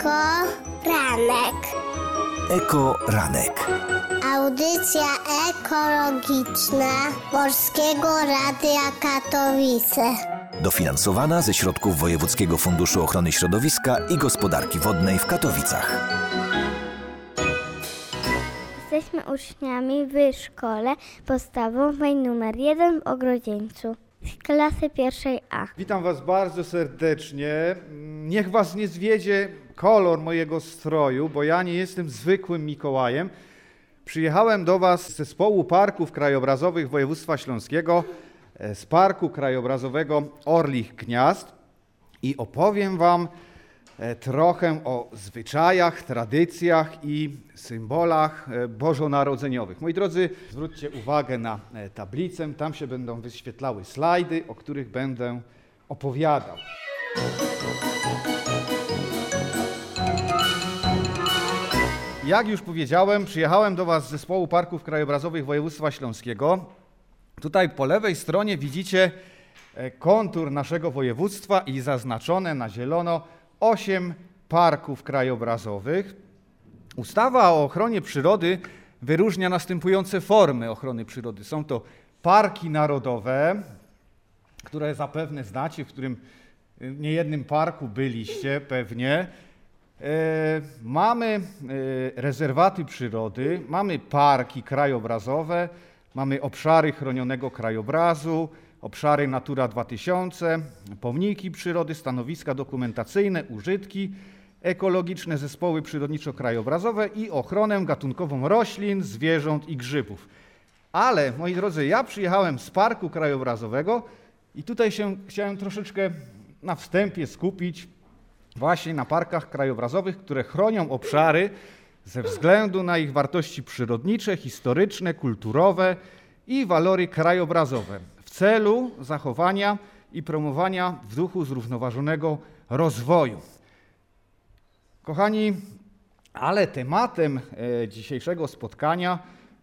Eko Ranek. Eko Ranek. Audycja ekologiczna Polskiego Radia Katowice. Dofinansowana ze środków Wojewódzkiego Funduszu Ochrony Środowiska i Gospodarki Wodnej w Katowicach. Jesteśmy uczniami w szkole podstawowej numer 1 w Ogrodzieńcu z klasy pierwszej A. Witam Was bardzo serdecznie. Niech Was nie zwiedzie kolor mojego stroju, bo ja nie jestem zwykłym Mikołajem. Przyjechałem do Was z zespołu parków krajobrazowych województwa śląskiego, e, z Parku Krajobrazowego Orlich Gniazd i opowiem Wam e, trochę o zwyczajach, tradycjach i symbolach e, bożonarodzeniowych. Moi drodzy, zwróćcie uwagę na tablicę, tam się będą wyświetlały slajdy, o których będę opowiadał. Jak już powiedziałem, przyjechałem do Was z zespołu parków krajobrazowych województwa śląskiego. Tutaj po lewej stronie widzicie e, kontur naszego województwa i zaznaczone na zielono osiem parków krajobrazowych. Ustawa o ochronie przyrody wyróżnia następujące formy ochrony przyrody. Są to parki narodowe, które zapewne znacie, w którym y, niejednym parku byliście pewnie. E, Mamy e, rezerwaty przyrody, mamy parki krajobrazowe, mamy obszary chronionego krajobrazu, obszary Natura 2000, pomniki przyrody, stanowiska dokumentacyjne, użytki ekologiczne, zespoły przyrodniczo-krajobrazowe i ochronę gatunkową roślin, zwierząt i grzybów. Ale, moi drodzy, ja przyjechałem z Parku Krajobrazowego i tutaj się chciałem troszeczkę na wstępie skupić właśnie na parkach krajobrazowych, które chronią obszary ze względu na ich wartości przyrodnicze, historyczne, kulturowe i walory krajobrazowe w celu zachowania i promowania w duchu zrównoważonego rozwoju. Kochani, ale tematem e, dzisiejszego spotkania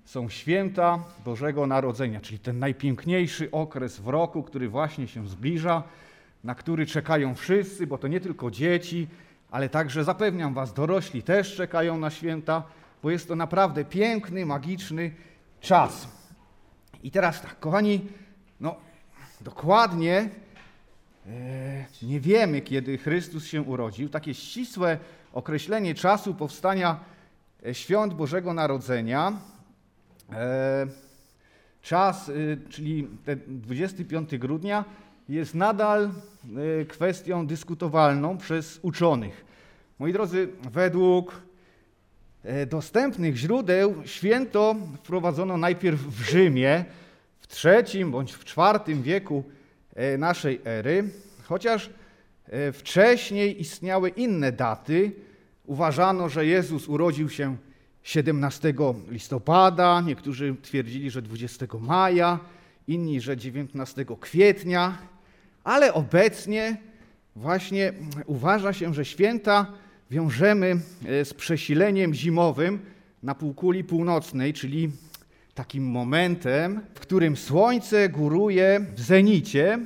są święta Bożego Narodzenia, czyli ten najpiękniejszy okres w roku, który właśnie się zbliża, na który czekają wszyscy, bo to nie tylko dzieci, ale także zapewniam Was, dorośli też czekają na święta, bo jest to naprawdę piękny, magiczny czas. I teraz tak, kochani, no dokładnie e, nie wiemy, kiedy Chrystus się urodził. Takie ścisłe określenie czasu powstania e, świąt Bożego Narodzenia. E, czas, y, czyli ten 25 grudnia, jest nadal y, kwestią dyskutowalną przez uczonych. Moi drodzy, według e, dostępnych źródeł święto wprowadzono najpierw w Rzymie w III bądź w IV wieku e, naszej ery, chociaż e, wcześniej istniały inne daty. Uważano, że Jezus urodził się 17 listopada, niektórzy twierdzili, że 20 maja, inni, że 19 kwietnia, ale obecnie właśnie uważa się, że święta wiążemy e, z przesileniem zimowym na półkuli północnej, czyli takim momentem, w którym Słońce góruje w zenicie,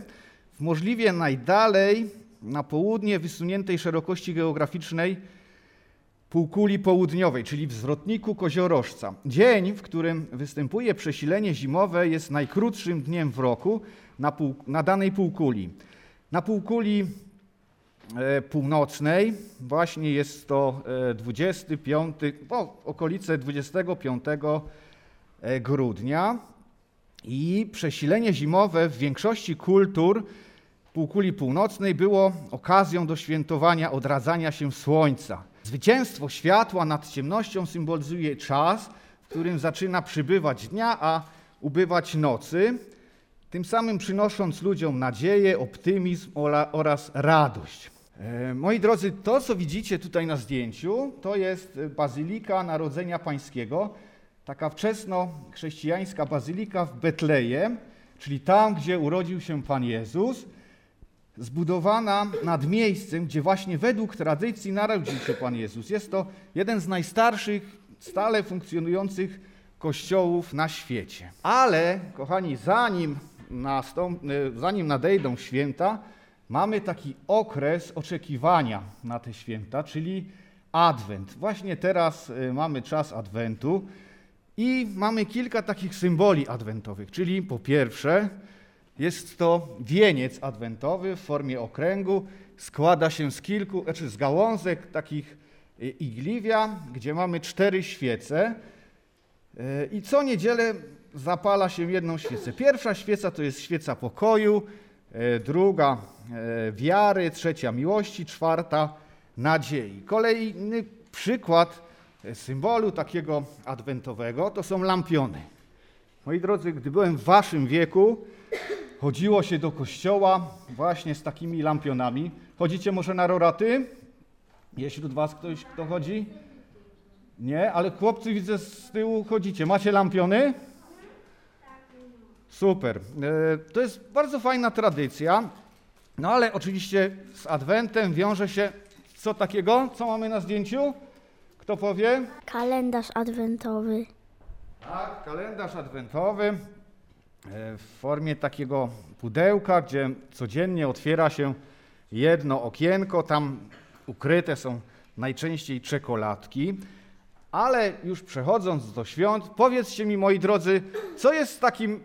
w możliwie najdalej na południe wysuniętej szerokości geograficznej półkuli południowej, czyli w zwrotniku koziorożca. Dzień, w którym występuje przesilenie zimowe, jest najkrótszym dniem w roku na, pół, na danej półkuli. Na półkuli e, północnej właśnie jest to e, 25, no, okolice 25 e, grudnia i przesilenie zimowe w większości kultur półkuli północnej było okazją do świętowania odradzania się słońca. Zwycięstwo światła nad ciemnością symbolizuje czas, w którym zaczyna przybywać dnia, a ubywać nocy. tym samym przynosząc ludziom nadzieję, optymizm oraz radość. E, moi drodzy, to co widzicie tutaj na zdjęciu, to jest Bazylika Narodzenia Pańskiego, taka wczesno-chrześcijańska bazylika w Betlejem, czyli tam, gdzie urodził się Pan Jezus, zbudowana nad miejscem, gdzie właśnie według tradycji narodził się Pan Jezus. Jest to jeden z najstarszych, stale funkcjonujących kościołów na świecie. Ale, kochani, zanim, nastąp, e, zanim nadejdą święta, mamy taki okres oczekiwania na te święta, czyli Adwent. Właśnie teraz e, mamy czas Adwentu i mamy kilka takich symboli adwentowych, czyli po pierwsze jest to wieniec adwentowy w formie okręgu, składa się z kilku, znaczy z gałązek takich e, igliwia, gdzie mamy cztery świece e, i co niedzielę zapala się jedną świecę. Pierwsza świeca to jest świeca pokoju, e, druga wiary, trzecia miłości, czwarta nadziei. Kolejny przykład symbolu takiego adwentowego to są lampiony. Moi drodzy, gdy byłem w waszym wieku, chodziło się do kościoła właśnie z takimi lampionami. Chodzicie może na roraty? Jest wśród was ktoś, kto chodzi? Nie, ale chłopcy widzę z tyłu chodzicie. Macie lampiony? Super. E, to jest bardzo fajna tradycja. No ale oczywiście z Adwentem wiąże się co takiego? Co mamy na zdjęciu? Kto powie? Kalendarz adwentowy. Tak, kalendarz adwentowy w formie takiego pudełka, gdzie codziennie otwiera się jedno okienko, tam ukryte są najczęściej czekoladki. Ale już przechodząc do świąt, powiedzcie mi, moi drodzy, co jest takim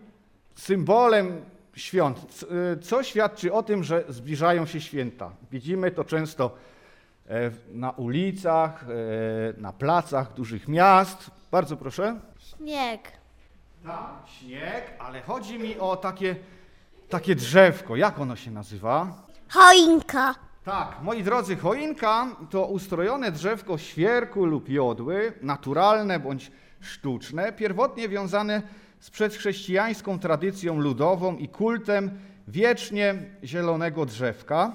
symbolem świąt? E, co świadczy o tym, że zbliżają się święta? Widzimy to często E, na ulicach, e, na placach dużych miast. Bardzo proszę. Śnieg. Tak, śnieg, ale chodzi mi o takie, takie drzewko. Jak ono się nazywa? Choinka. Tak, moi drodzy, choinka to ustrojone drzewko świerku lub jodły, naturalne bądź sztuczne, pierwotnie wiązane z przedchrześcijańską tradycją ludową i kultem wiecznie zielonego drzewka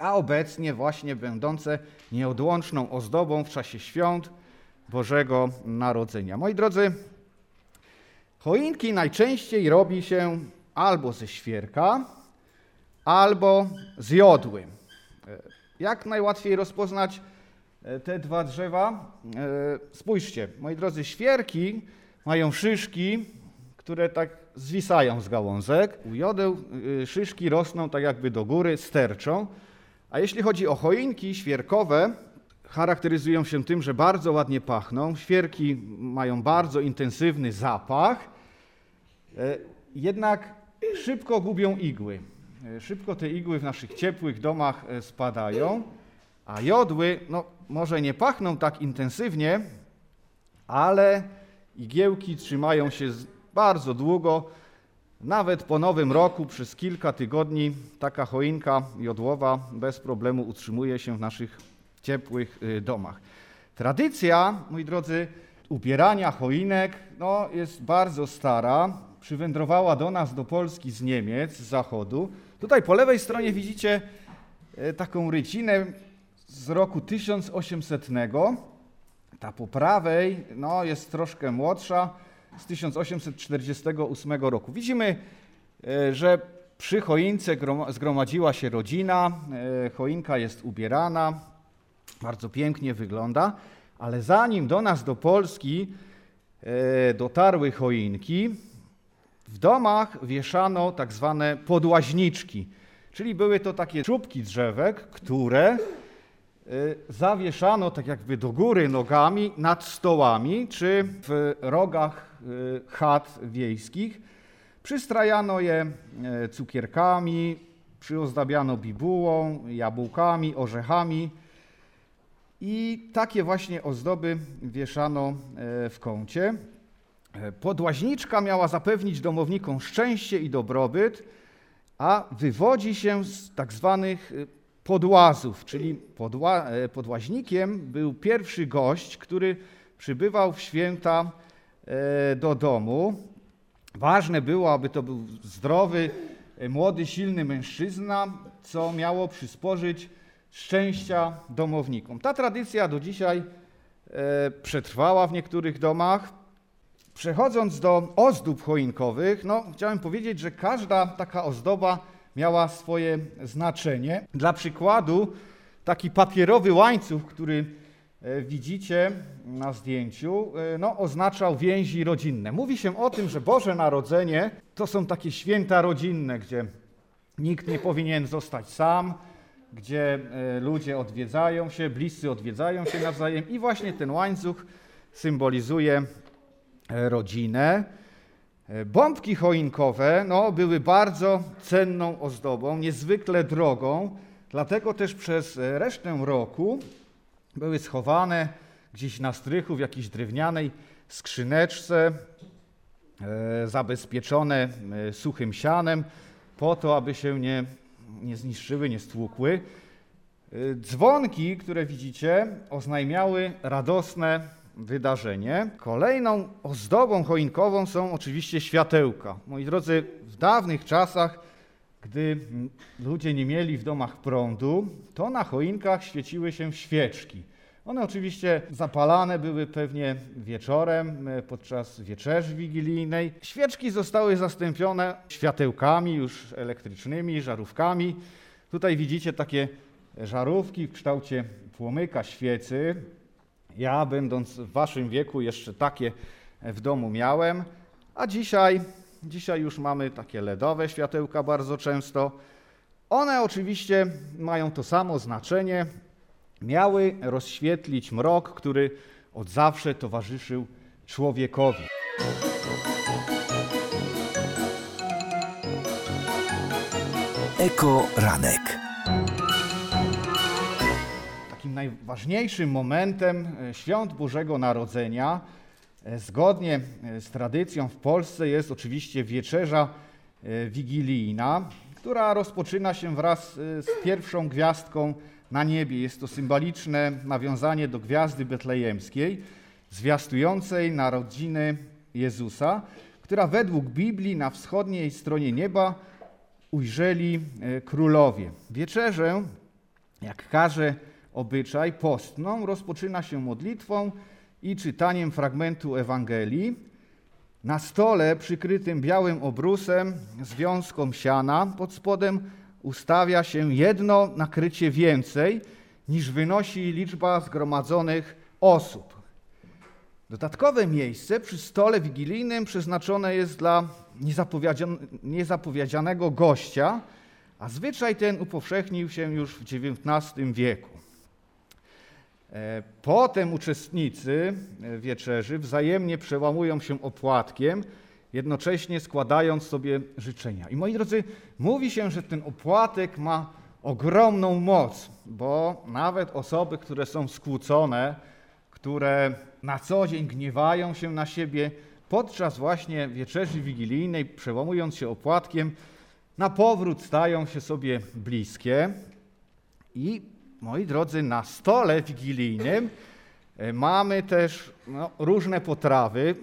a obecnie właśnie będące nieodłączną ozdobą w czasie świąt Bożego Narodzenia. Moi drodzy, choinki najczęściej robi się albo ze świerka, albo z jodły. Jak najłatwiej rozpoznać e, te dwa drzewa? E, spójrzcie, moi drodzy, świerki mają szyszki, które tak zwisają z gałązek. U jodeł e, szyszki rosną tak jakby do góry, sterczą. A jeśli chodzi o choinki świerkowe, charakteryzują się tym, że bardzo ładnie pachną. Świerki mają bardzo intensywny zapach, e, jednak szybko gubią igły. E, szybko te igły w naszych ciepłych domach e, spadają, a jodły no, może nie pachną tak intensywnie, ale igiełki trzymają się bardzo długo, nawet po nowym roku przez kilka tygodni taka choinka jodłowa bez problemu utrzymuje się w naszych ciepłych y, domach. Tradycja, moi drodzy, ubierania choinek no, jest bardzo stara. Przywędrowała do nas, do Polski z Niemiec, z zachodu. Tutaj po lewej stronie widzicie y, taką rycinę z roku 1800. Ta po prawej no, jest troszkę młodsza z 1848 roku. Widzimy, e, że przy choince zgromadziła się rodzina, choinka jest ubierana, bardzo pięknie wygląda, ale zanim do nas, do Polski e, dotarły choinki, w domach wieszano tak zwane podłaźniczki, czyli były to takie czubki drzewek, które Y, zawieszano tak jakby do góry nogami nad stołami czy w rogach y, chat wiejskich. Przystrajano je cukierkami, przyozdabiano bibułą, jabłkami, orzechami i takie właśnie ozdoby wieszano w kącie. Podłaźniczka miała zapewnić domownikom szczęście i dobrobyt, a wywodzi się z tak zwanych podłazów, czyli podła, e, podłaźnikiem był pierwszy gość, który przybywał w święta e, do domu. ważne było, aby to był zdrowy, e, młody, silny mężczyzna, co miało przysporzyć szczęścia domownikom. Ta tradycja do dzisiaj e, przetrwała w niektórych domach. Przechodząc do ozdób choinkowych, no, chciałem powiedzieć, że każda taka ozdoba miała swoje znaczenie. Dla przykładu, taki papierowy łańcuch, który e, widzicie na zdjęciu, e, no, oznaczał więzi rodzinne. Mówi się o tym, że Boże Narodzenie to są takie święta rodzinne, gdzie nikt nie powinien zostać sam, gdzie e, ludzie odwiedzają się, bliscy odwiedzają się nawzajem i właśnie ten łańcuch symbolizuje rodzinę. Bombki choinkowe no, były bardzo cenną ozdobą, niezwykle drogą, dlatego też przez resztę roku były schowane gdzieś na strychu w jakiejś drewnianej skrzyneczce, e, zabezpieczone e, suchym sianem, po to, aby się nie, nie zniszczyły, nie stłukły. E, dzwonki, które widzicie, oznajmiały radosne wydarzenie. Kolejną ozdobą choinkową są oczywiście światełka. Moi drodzy, w dawnych czasach, gdy ludzie nie mieli w domach prądu, to na choinkach świeciły się świeczki. One oczywiście zapalane były pewnie wieczorem e, podczas wieczerzy wigilijnej. Świeczki zostały zastąpione światełkami już elektrycznymi, żarówkami. Tutaj widzicie takie żarówki w kształcie płomyka świecy. Ja, będąc w waszym wieku, jeszcze takie w domu miałem, a dzisiaj, dzisiaj już mamy takie LEDowe światełka bardzo często. One oczywiście mają to samo znaczenie. Miały rozświetlić mrok, który od zawsze towarzyszył człowiekowi. Eko Ranek. Takim najważniejszym momentem e, świąt Bożego Narodzenia, e, zgodnie e, z tradycją w Polsce, jest oczywiście wieczerza wigilijna, która rozpoczyna się wraz z pierwszą gwiazdką na niebie. Jest to symboliczne nawiązanie do gwiazdy betlejemskiej, zwiastującej narodziny Jezusa, która według Biblii na wschodniej stronie nieba ujrzeli królowie. Wieczerzę, jak każe obyczaj postną rozpoczyna się modlitwą i czytaniem fragmentu Ewangelii. Na stole przykrytym białym obrusem z wiązką siana pod spodem ustawia się jedno nakrycie więcej niż wynosi liczba zgromadzonych osób. Dodatkowe miejsce przy stole wigilijnym przeznaczone jest dla niezapowiedzianego gościa, a zwyczaj ten upowszechnił się już w XIX wieku. E, potem uczestnicy e, wieczerzy wzajemnie przełamują się opłatkiem, jednocześnie składając sobie życzenia. I moi drodzy, mówi się, że ten opłatek ma ogromną moc, bo nawet osoby, które są skłócone, które na co dzień gniewają się na siebie, podczas właśnie wieczerzy wigilijnej, przełamując się opłatkiem, na powrót stają się sobie bliskie i moi drodzy, na stole wigilijnym e, mamy też no, różne potrawy.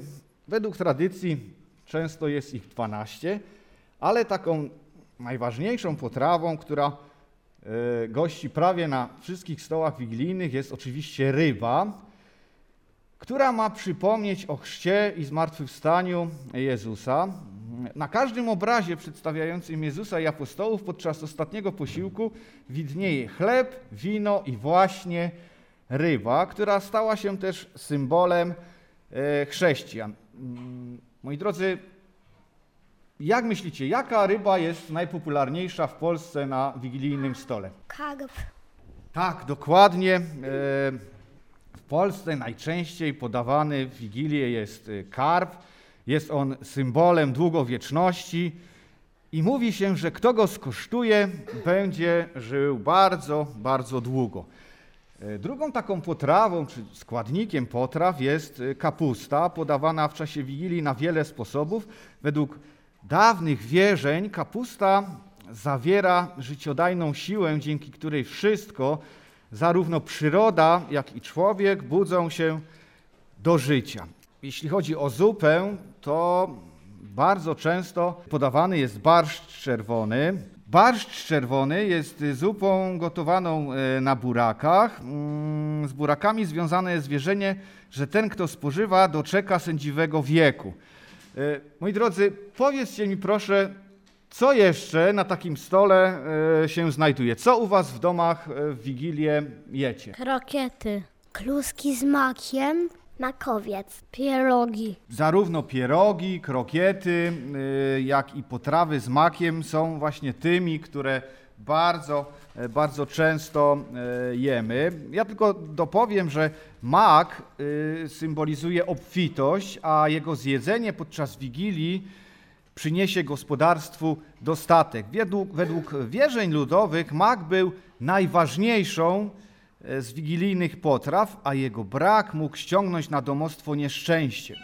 Według tradycji często jest ich 12, ale taką najważniejszą potrawą, która e, gości prawie na wszystkich stołach wigilijnych jest oczywiście ryba, która ma przypomnieć o chrzcie i zmartwychwstaniu Jezusa. Na każdym obrazie przedstawiającym Jezusa i apostołów podczas ostatniego posiłku widnieje chleb, wino i właśnie ryba, która stała się też symbolem e, chrześcijan. Moi drodzy, jak myślicie, jaka ryba jest najpopularniejsza w Polsce na wigilijnym stole? Karp. Tak, dokładnie. E, w Polsce najczęściej podawany w Wigilię jest e, karp. Jest on symbolem długowieczności i mówi się, że kto go skosztuje, będzie żył bardzo, bardzo długo. E, drugą taką potrawą, czy składnikiem potraw jest e, kapusta, podawana w czasie Wigilii na wiele sposobów. Według dawnych wierzeń kapusta zawiera życiodajną siłę, dzięki której wszystko, zarówno przyroda, jak i człowiek, budzą się do życia. Jeśli chodzi o zupę, to bardzo często podawany jest barszcz czerwony. Barszcz czerwony jest zupą gotowaną e, na burakach. Mm, Z burakami związane jest wierzenie, że ten, kto spożywa, doczeka sędziwego wieku. E, Moi drodzy, powiedzcie mi proszę, co jeszcze na takim stole e, się znajduje? Co u was w domach w Wigilię jecie? Krokiety. Kluski z makiem. Makowiec. Pierogi. Zarówno pierogi, krokiety, y, jak i potrawy z makiem są właśnie tymi, które bardzo, e, bardzo często e, jemy. Ja tylko dopowiem, że mak y, symbolizuje obfitość, a jego zjedzenie podczas Wigilii przyniesie gospodarstwu dostatek. Według, według wierzeń ludowych mak był najważniejszą z wigilijnych potraw, a jego brak mógł ściągnąć na domostwo nieszczęście.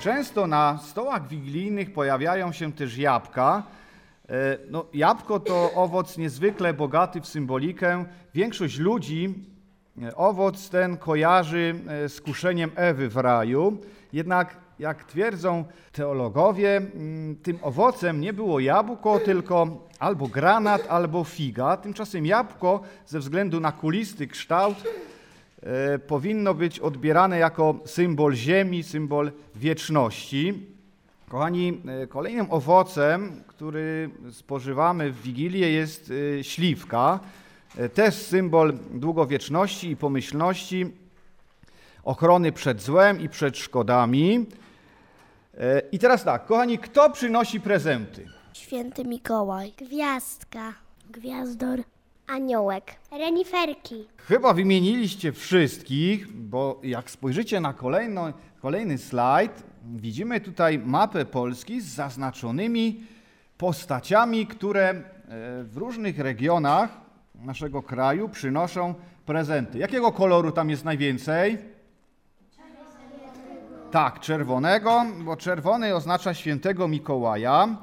Często na stołach wigilijnych pojawiają się też jabłka. E, No, jabłko to owoc niezwykle bogaty w symbolikę. Większość ludzi e, owoc ten kojarzy e, z kuszeniem Ewy w raju. Jednak, jak twierdzą teologowie, mm, tym owocem nie było jabłko, tylko albo granat, albo figa. Tymczasem jabłko, ze względu na kulisty kształt, e, powinno być odbierane jako symbol ziemi, symbol wieczności. Kochani, e, kolejnym owocem, który spożywamy w Wigilię jest e, śliwka. Też symbol długowieczności i pomyślności, ochrony przed złem i przed szkodami. E, I teraz tak, kochani, kto przynosi prezenty? Święty Mikołaj. Gwiazdka. Gwiazdor. Aniołek. Reniferki. Chyba wymieniliście wszystkich, bo jak spojrzycie na kolejno, kolejny slajd, widzimy tutaj mapę Polski z zaznaczonymi postaciami, które e, w różnych regionach naszego kraju przynoszą prezenty. Jakiego koloru tam jest najwięcej? Tak, czerwonego, bo czerwony oznacza świętego Mikołaja.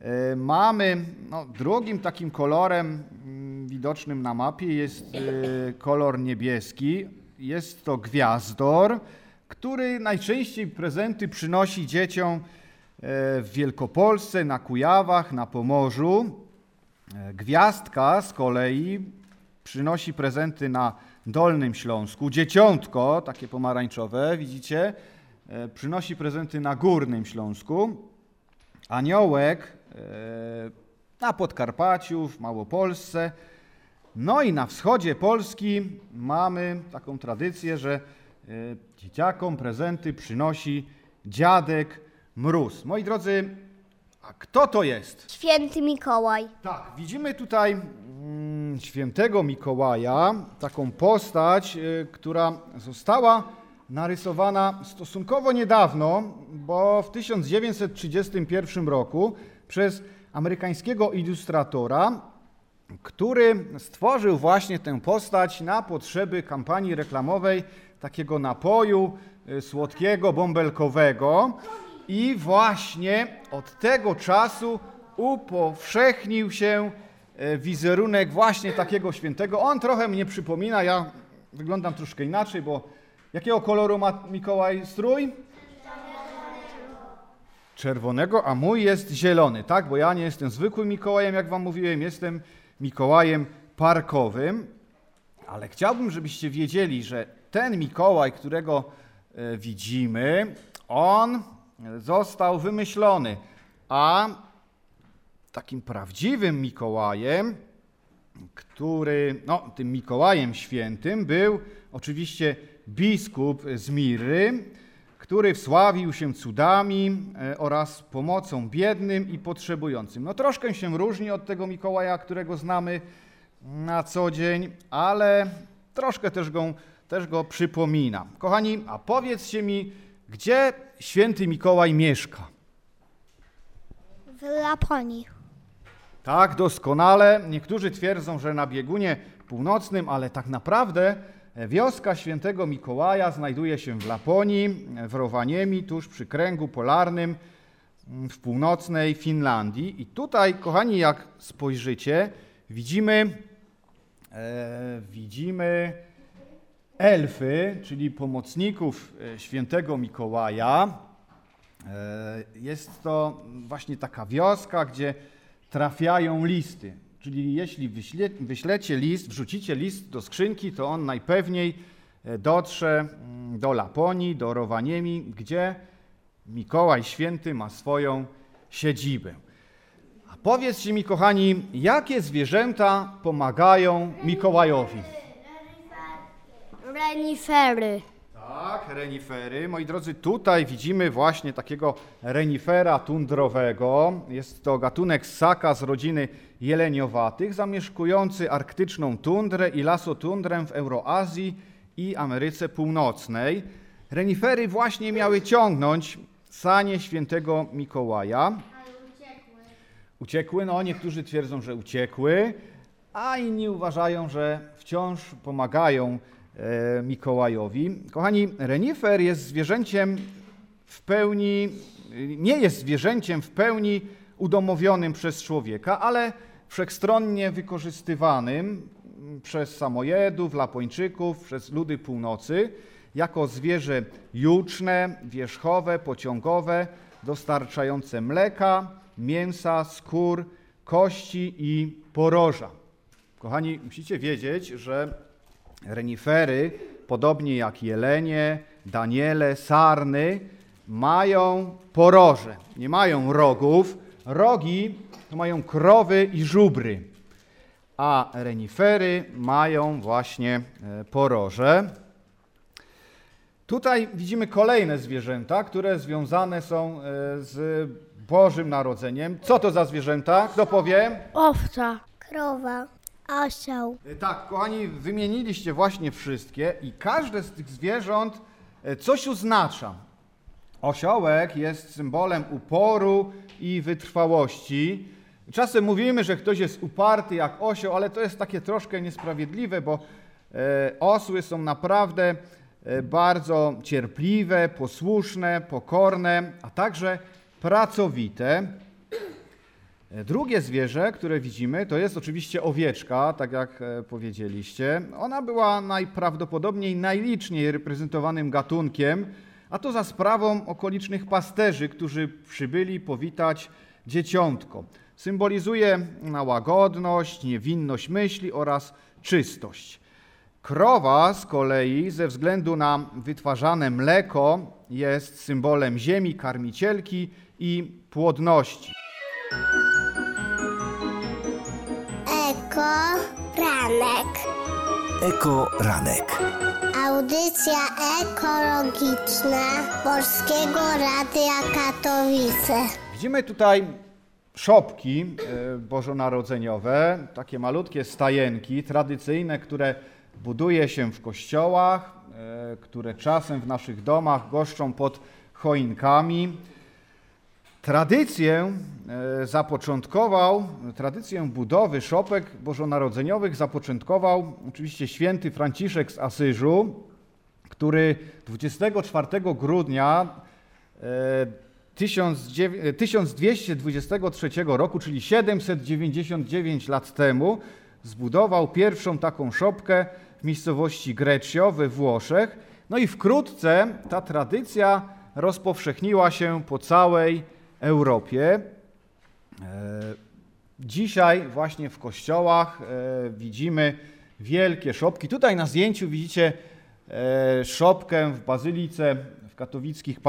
E, Mamy no, drugim takim kolorem mm, widocznym na mapie jest e, kolor niebieski. Jest to gwiazdor, który najczęściej prezenty przynosi dzieciom e, w Wielkopolsce, na Kujawach, na Pomorzu. Gwiazdka z kolei przynosi prezenty na Dolnym Śląsku. Dzieciątko, takie pomarańczowe, widzicie, przynosi prezenty na Górnym Śląsku. Aniołek e, na Podkarpaciu, w Małopolsce. No i na wschodzie Polski mamy taką tradycję, że e, dzieciakom prezenty przynosi dziadek Mróz. Moi drodzy, a kto to jest? Święty Mikołaj. Tak, widzimy tutaj mm, świętego Mikołaja, taką postać, która została narysowana stosunkowo niedawno, bo w 1931 roku przez amerykańskiego ilustratora, który stworzył właśnie tę postać na potrzeby kampanii reklamowej takiego napoju y, słodkiego, bąbelkowego. I właśnie od tego czasu upowszechnił się e, wizerunek właśnie takiego świętego. On trochę mnie przypomina, ja wyglądam troszkę inaczej, bo jakiego koloru ma Mikołaj strój? Czerwonego, a mój jest zielony, tak? Bo ja nie jestem zwykłym Mikołajem, jak wam mówiłem, jestem Mikołajem parkowym. Ale chciałbym, żebyście wiedzieli, że ten Mikołaj, którego e, widzimy, on został wymyślony, a takim prawdziwym Mikołajem, który, no, tym Mikołajem świętym był oczywiście biskup z Miry, który wsławił się cudami e, oraz pomocą biednym i potrzebującym. No troszkę się różni od tego Mikołaja, którego znamy na co dzień, ale troszkę też go, też go przypomina. Kochani, a powiedzcie mi, gdzie święty Mikołaj mieszka? W Laponii. Tak, doskonale. Niektórzy twierdzą, że na biegunie północnym, ale tak naprawdę wioska świętego Mikołaja znajduje się w Laponii, w Rowaniemi, tuż przy kręgu polarnym w północnej Finlandii. I tutaj, kochani, jak spojrzycie, widzimy, e, widzimy elfy, czyli pomocników e, świętego Mikołaja. E, Jest to właśnie taka wioska, gdzie trafiają listy. Czyli jeśli wyśle, wyślecie list, wrzucicie list do skrzynki, to on najpewniej e, dotrze mm, do Laponii, do Rowaniemi, gdzie Mikołaj Święty ma swoją siedzibę. A powiedzcie mi, kochani, jakie zwierzęta pomagają Mikołajowi? Renifery. Tak, renifery. Moi drodzy, tutaj widzimy właśnie takiego renifera tundrowego. Jest to gatunek ssaka z rodziny jeleniowatych, zamieszkujący arktyczną tundrę i lasotundrę w Euroazji i Ameryce Północnej. Renifery właśnie miały ciągnąć sanie świętego Mikołaja. Uciekły, no niektórzy twierdzą, że uciekły, a inni uważają, że wciąż pomagają e, Mikołajowi. Kochani, renifer jest zwierzęciem w pełni, nie jest zwierzęciem w pełni udomowionym przez człowieka, ale wszechstronnie wykorzystywanym przez samojedów, Lapończyków, przez ludy północy, jako zwierzę juczne, wierzchowe, pociągowe, dostarczające mleka, mięsa, skór, kości i poroża. Kochani, musicie wiedzieć, że renifery, podobnie jak jelenie, daniele, sarny, mają poroże. Nie mają rogów. Rogi mają krowy i żubry, a renifery mają właśnie e, poroże. Tutaj widzimy kolejne zwierzęta, które związane są e, z Bożym Narodzeniem. Co to za zwierzęta? Kto powie? Owca. Krowa. Osioł. E, Tak, kochani, wymieniliście właśnie wszystkie i każde z tych zwierząt coś oznacza. Osiołek jest symbolem uporu i wytrwałości. Czasem mówimy, że ktoś jest uparty jak osioł, ale to jest takie troszkę niesprawiedliwe, bo e, osły są naprawdę e, bardzo cierpliwe, posłuszne, pokorne, a także pracowite. E, Drugie zwierzę, które widzimy, to jest oczywiście owieczka, tak jak powiedzieliście. Ona była najprawdopodobniej najliczniej reprezentowanym gatunkiem, a to za sprawą okolicznych pasterzy, którzy przybyli powitać dzieciątko. Symbolizuje na łagodność, niewinność myśli oraz czystość. Krowa z kolei ze względu na wytwarzane mleko jest symbolem ziemi, karmicielki i płodności. Eko. Ranek. Eko Ranek. Audycja ekologiczna Polskiego Radia Katowice. Widzimy tutaj szopki e, bożonarodzeniowe, takie malutkie stajenki tradycyjne, które buduje się w kościołach, e, które czasem w naszych domach goszczą pod choinkami. Tradycję e, zapoczątkował, tradycję budowy szopek bożonarodzeniowych zapoczątkował oczywiście święty Franciszek z Asyżu, który 24 grudnia e, 1900 e, 1223 roku, czyli 799 lat temu, zbudował pierwszą taką szopkę w miejscowości Greccio we Włoszech. No i wkrótce ta tradycja rozpowszechniła się po całej Europie. E, Dzisiaj właśnie w kościołach e, widzimy wielkie szopki. Tutaj na zdjęciu widzicie e, szopkę w bazylice w katowickich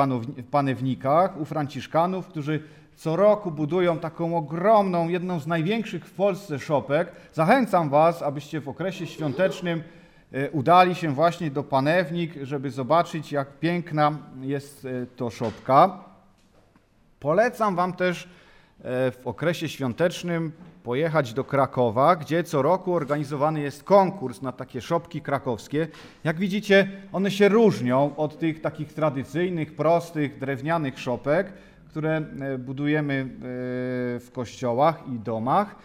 panewnikach u franciszkanów, którzy co roku budują taką ogromną, jedną z największych w Polsce szopek. Zachęcam Was, abyście w okresie świątecznym udali się właśnie do panewnik, żeby zobaczyć, jak piękna jest to szopka. Polecam Wam też e, w okresie świątecznym pojechać do Krakowa, gdzie co roku organizowany jest konkurs na takie szopki krakowskie. Jak widzicie, one się różnią od tych takich tradycyjnych, prostych, drewnianych szopek, które e, budujemy e, w kościołach i domach.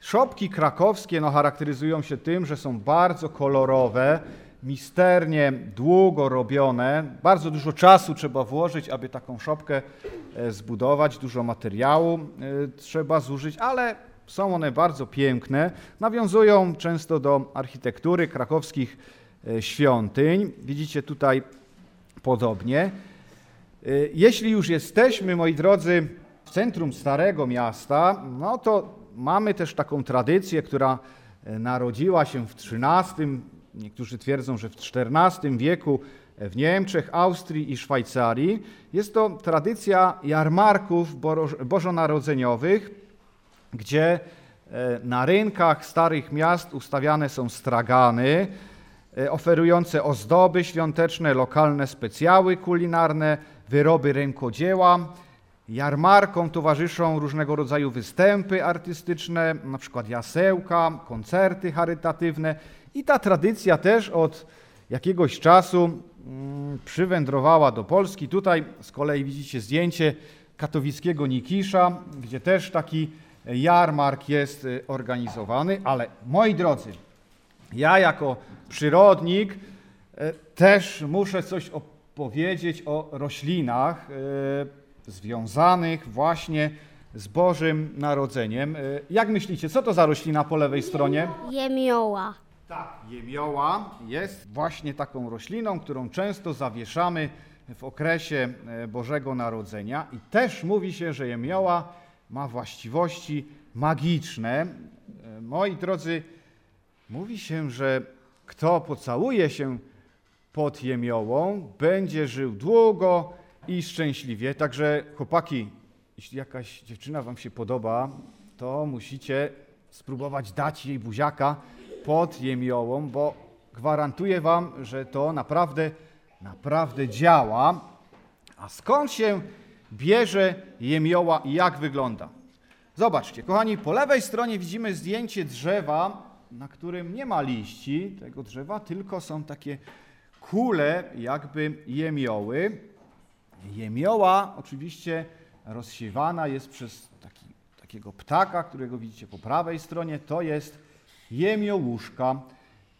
Szopki krakowskie no, charakteryzują się tym, że są bardzo kolorowe, misternie, długo robione. Bardzo dużo czasu trzeba włożyć, aby taką szopkę e, zbudować, dużo materiału e, trzeba zużyć, ale są one bardzo piękne. Nawiązują często do architektury krakowskich e, świątyń. Widzicie tutaj podobnie. Jeśli już jesteśmy, moi drodzy, w centrum Starego Miasta, no to mamy też taką tradycję, która narodziła się w XIII, niektórzy twierdzą, że w XIV wieku w Niemczech, Austrii i Szwajcarii. Jest to tradycja jarmarków bożonarodzeniowych, gdzie e, na rynkach starych miast ustawiane są stragany, e, oferujące ozdoby świąteczne, lokalne specjały kulinarne, wyroby rękodzieła. Jarmarkom towarzyszą różnego rodzaju występy artystyczne, na przykład jasełka, koncerty charytatywne. I ta tradycja też od jakiegoś czasu mm, przywędrowała do Polski. Tutaj z kolei widzicie zdjęcie katowickiego Nikisza, gdzie też taki jarmark jest y, organizowany, ale moi drodzy, ja jako przyrodnik y, też muszę coś opowiedzieć o roślinach y, związanych właśnie z Bożym Narodzeniem. Jak myślicie, co to za roślina po lewej stronie? Jemioła. Tak, jemioła jest właśnie taką rośliną, którą często zawieszamy w okresie Bożego Narodzenia i też mówi się, że jemioła ma właściwości magiczne. E, moi drodzy, mówi się, że kto pocałuje się pod jemiołą, będzie żył długo i szczęśliwie. Także chłopaki, jeśli jakaś dziewczyna wam się podoba, to musicie spróbować dać jej buziaka pod jemiołą, bo gwarantuję wam, że to naprawdę, naprawdę działa. A skąd się bierze jemioła i jak wygląda. Zobaczcie, kochani, po lewej stronie widzimy zdjęcie drzewa, na którym nie ma liści tego drzewa, tylko są takie kule, jakby jemioły. Jemioła oczywiście rozsiewana jest przez taki, takiego ptaka, którego widzicie po prawej stronie. To jest jemiołuszka.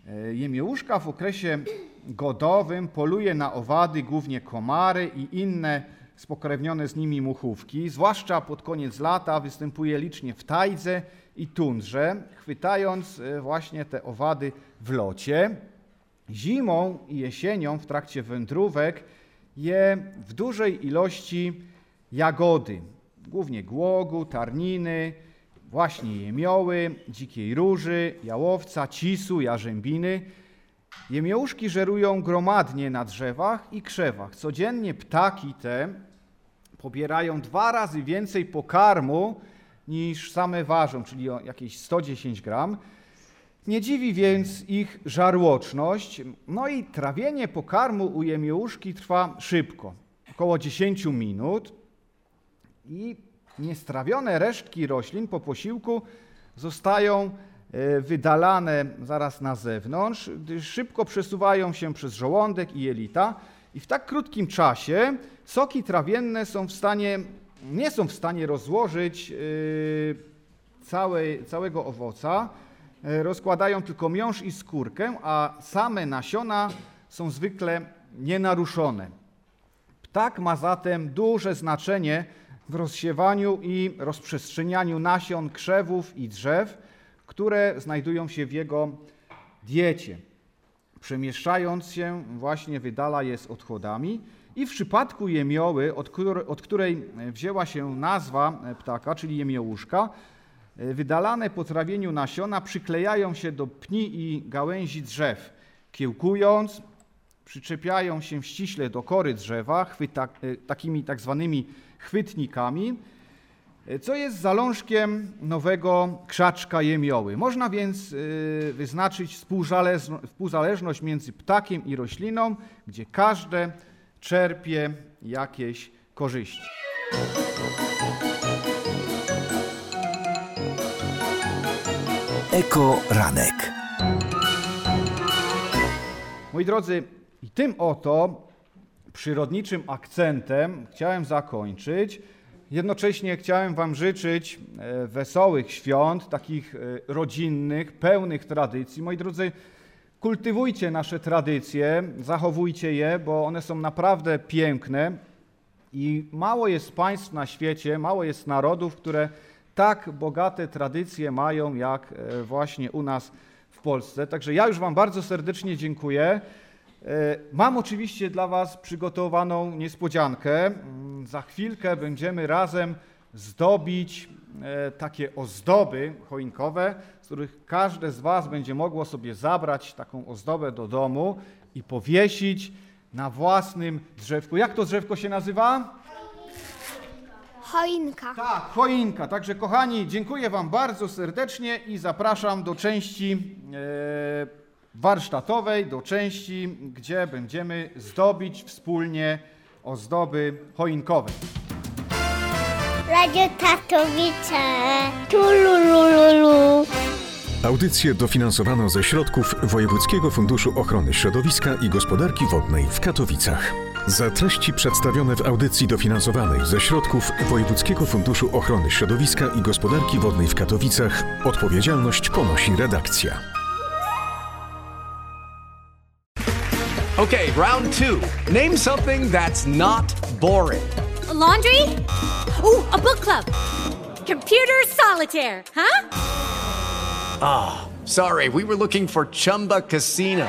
E, jemiołuszka w okresie godowym poluje na owady, głównie komary i inne spokrewnione z nimi muchówki, zwłaszcza pod koniec lata występuje licznie w tajdze i tundrze, chwytając e, właśnie te owady w locie. Zimą i jesienią w trakcie wędrówek je w dużej ilości jagody, głównie głogu, tarniny, właśnie jemioły, dzikiej róży, jałowca, cisu, jarzębiny. Jemiołuszki żerują gromadnie na drzewach i krzewach. Codziennie ptaki te pobierają dwa razy więcej pokarmu niż same ważą, czyli jakieś 110 gram. Nie dziwi więc ich żarłoczność. No i trawienie pokarmu u jemiołuszki trwa szybko, około 10 minut. I niestrawione resztki roślin po posiłku zostają e, wydalane zaraz na zewnątrz, gdyż szybko przesuwają się przez żołądek i jelita i w tak krótkim czasie soki trawienne są w stanie, nie są w stanie rozłożyć yy, całej, całego owoca, rozkładają tylko miąższ i skórkę, a same nasiona są zwykle nienaruszone. Ptak ma zatem duże znaczenie w rozsiewaniu i rozprzestrzenianiu nasion krzewów i drzew, które znajdują się w jego diecie przemieszczając się, właśnie wydala je z odchodami. I w przypadku jemioły, od, której wzięła się nazwa ptaka, czyli jemiołuszka, wydalane po trawieniu nasiona przyklejają się do pni i gałęzi drzew, kiełkując, przyczepiają się ściśle do kory drzewa, chwyta, takimi tak zwanymi chwytnikami, co jest zalążkiem nowego krzaczka jemioły. Można więc wyznaczyć współzależność między ptakiem i rośliną, gdzie każde czerpie jakieś korzyści. Eko Ranek. Moi drodzy, i tym oto przyrodniczym akcentem chciałem zakończyć. Jednocześnie chciałem Wam życzyć e, wesołych świąt, takich e, rodzinnych, pełnych tradycji. Moi drodzy, kultywujcie nasze tradycje, zachowujcie je, bo one są naprawdę piękne i mało jest państw na świecie, mało jest narodów, które tak bogate tradycje mają jak e, właśnie u nas w Polsce. Także ja już Wam bardzo serdecznie dziękuję. E, Mam oczywiście dla Was przygotowaną niespodziankę. Mm, Za chwilkę będziemy razem zdobić e, takie ozdoby choinkowe, z których każde z Was będzie mogło sobie zabrać taką ozdobę do domu i powiesić na własnym drzewku. Jak to drzewko się nazywa? Choinka. Tak, choinka. Także kochani, dziękuję Wam bardzo serdecznie i zapraszam do części e, warsztatowej, do części, gdzie będziemy zdobić wspólnie ozdoby choinkowe. Radio Tatowice. Tulululu. Audycję dofinansowano ze środków Wojewódzkiego Funduszu Ochrony Środowiska i Gospodarki Wodnej w Katowicach. Za treści przedstawione w audycji dofinansowanej ze środków Wojewódzkiego Funduszu Ochrony Środowiska i Gospodarki Wodnej w Katowicach odpowiedzialność ponosi redakcja. Okay, round two. Name something that's not boring. A laundry? Ooh, a book club. Computer solitaire, huh? Sorry, we were looking for Chumba Casino.